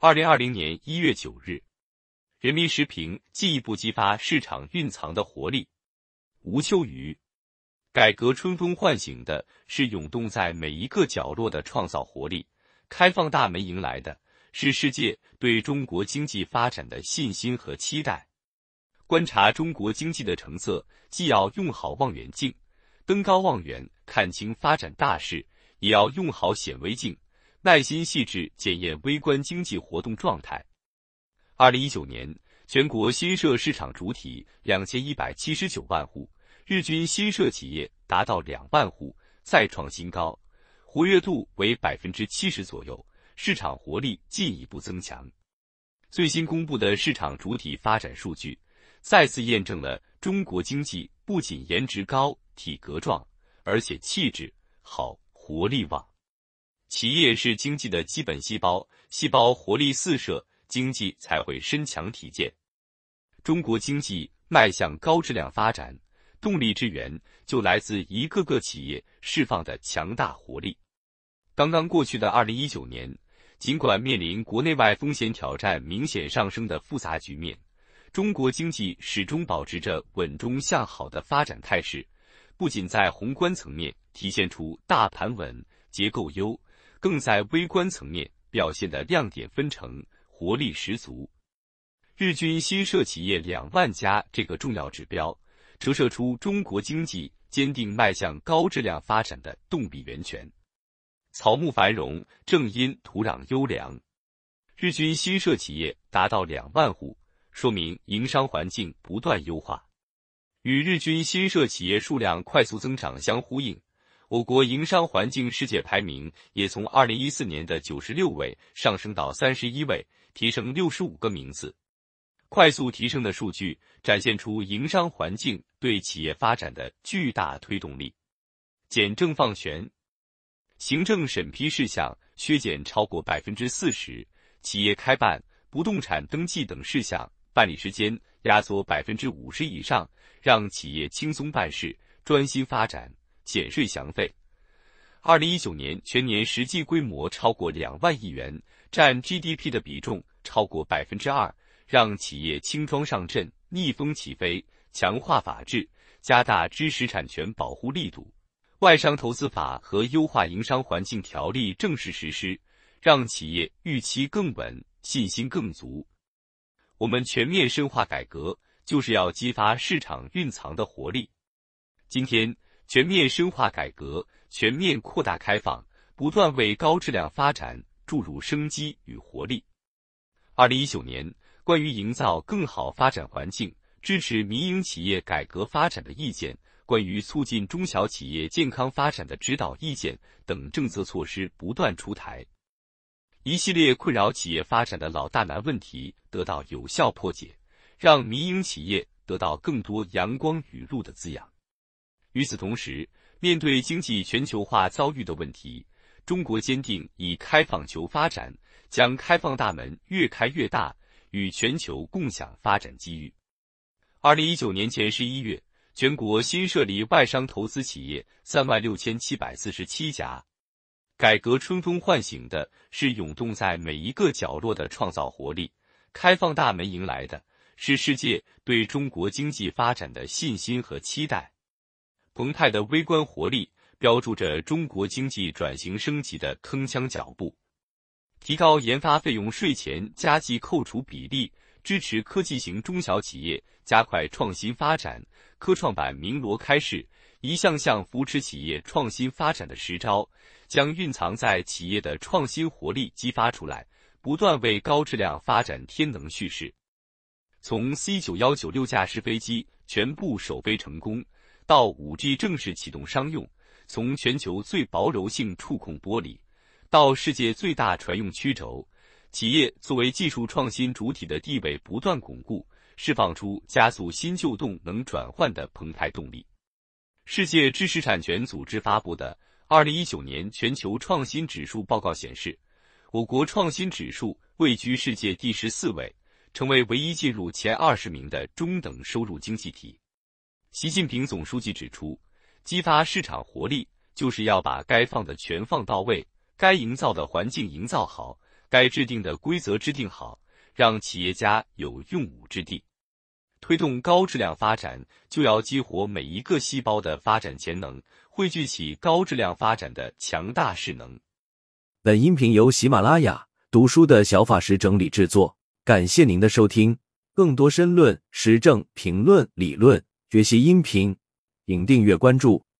二零二零年一月九日，人民时评进一步激发市场蕴藏的活力。吴秋雨，改革春风唤醒的是涌动在每一个角落的创造活力，开放大门迎来的是世界对中国经济发展的信心和期待。观察中国经济的成色，既要用好望远镜，登高望远，看清发展大势。也要用好显微镜，耐心细致检验微观经济活动状态。二零一九年，全国新设市场主体两千一百七十九万户，日均新设企业达到两万户，再创新高，活跃度为百分之七十左右，市场活力进一步增强。最新公布的市场主体发展数据，再次验证了中国经济不仅颜值高、体格壮，而且气质好。活力旺，企业是经济的基本细胞，细胞活力四射，经济才会身强体健。中国经济迈向高质量发展，动力之源就来自一个个企业释放的强大活力。刚刚过去的二零一九年，尽管面临国内外风险挑战明显上升的复杂局面，中国经济始终保持着稳中向好的发展态势。不仅在宏观层面体现出大盘稳、结构优，更在微观层面表现的亮点纷呈、活力十足。日均新设企业两万家这个重要指标，折射出中国经济坚定迈向高质量发展的动力源泉。草木繁荣，正因土壤优良。日均新设企业达到两万户，说明营商环境不断优化。与日均新设企业数量快速增长相呼应，我国营商环境世界排名也从二零一四年的九十六位上升到三十一位，提升六十五个名次。快速提升的数据展现出营商环境对企业发展的巨大推动力。简政放权，行政审批事项削减超过百分之四十，企业开办、不动产登记等事项办理时间压缩百分之五十以上。让企业轻松办事、专心发展，减税降费。二零一九年全年实际规模超过两万亿元，占 GDP 的比重超过百分之二，让企业轻装上阵、逆风起飞。强化法治，加大知识产权保护力度。外商投资法和优化营商环境条例正式实施，让企业预期更稳、信心更足。我们全面深化改革。就是要激发市场蕴藏的活力。今天，全面深化改革，全面扩大开放，不断为高质量发展注入生机与活力。二零一九年，关于营造更好发展环境、支持民营企业改革发展的意见，关于促进中小企业健康发展的指导意见等政策措施不断出台，一系列困扰企业发展的老大难问题得到有效破解。让民营企业得到更多阳光雨露的滋养。与此同时，面对经济全球化遭遇的问题，中国坚定以开放求发展，将开放大门越开越大，与全球共享发展机遇。二零一九年前十一月，全国新设立外商投资企业三万六千七百四十七家。改革春风唤醒的是涌动在每一个角落的创造活力，开放大门迎来的。是世界对中国经济发展的信心和期待，澎湃的微观活力标注着中国经济转型升级的铿锵脚步。提高研发费用税前加计扣除比例，支持科技型中小企业加快创新发展。科创板鸣锣开市，一项项扶持企业创新发展的实招，将蕴藏在企业的创新活力激发出来，不断为高质量发展添能蓄势。从 C 九幺九六架试飞机全部首飞成功，到五 G 正式启动商用；从全球最薄柔性触控玻璃，到世界最大船用曲轴，企业作为技术创新主体的地位不断巩固，释放出加速新旧动能转换的澎湃动力。世界知识产权组织发布的二零一九年全球创新指数报告显示，我国创新指数位居世界第十四位。成为唯一进入前二十名的中等收入经济体。习近平总书记指出，激发市场活力，就是要把该放的全放到位，该营造的环境营造好，该制定的规则制定好，让企业家有用武之地。推动高质量发展，就要激活每一个细胞的发展潜能，汇聚起高质量发展的强大势能。本音频由喜马拉雅读书的小法师整理制作，感谢您的收听。更多深论、时政评论、理论学习音频，请订阅关注。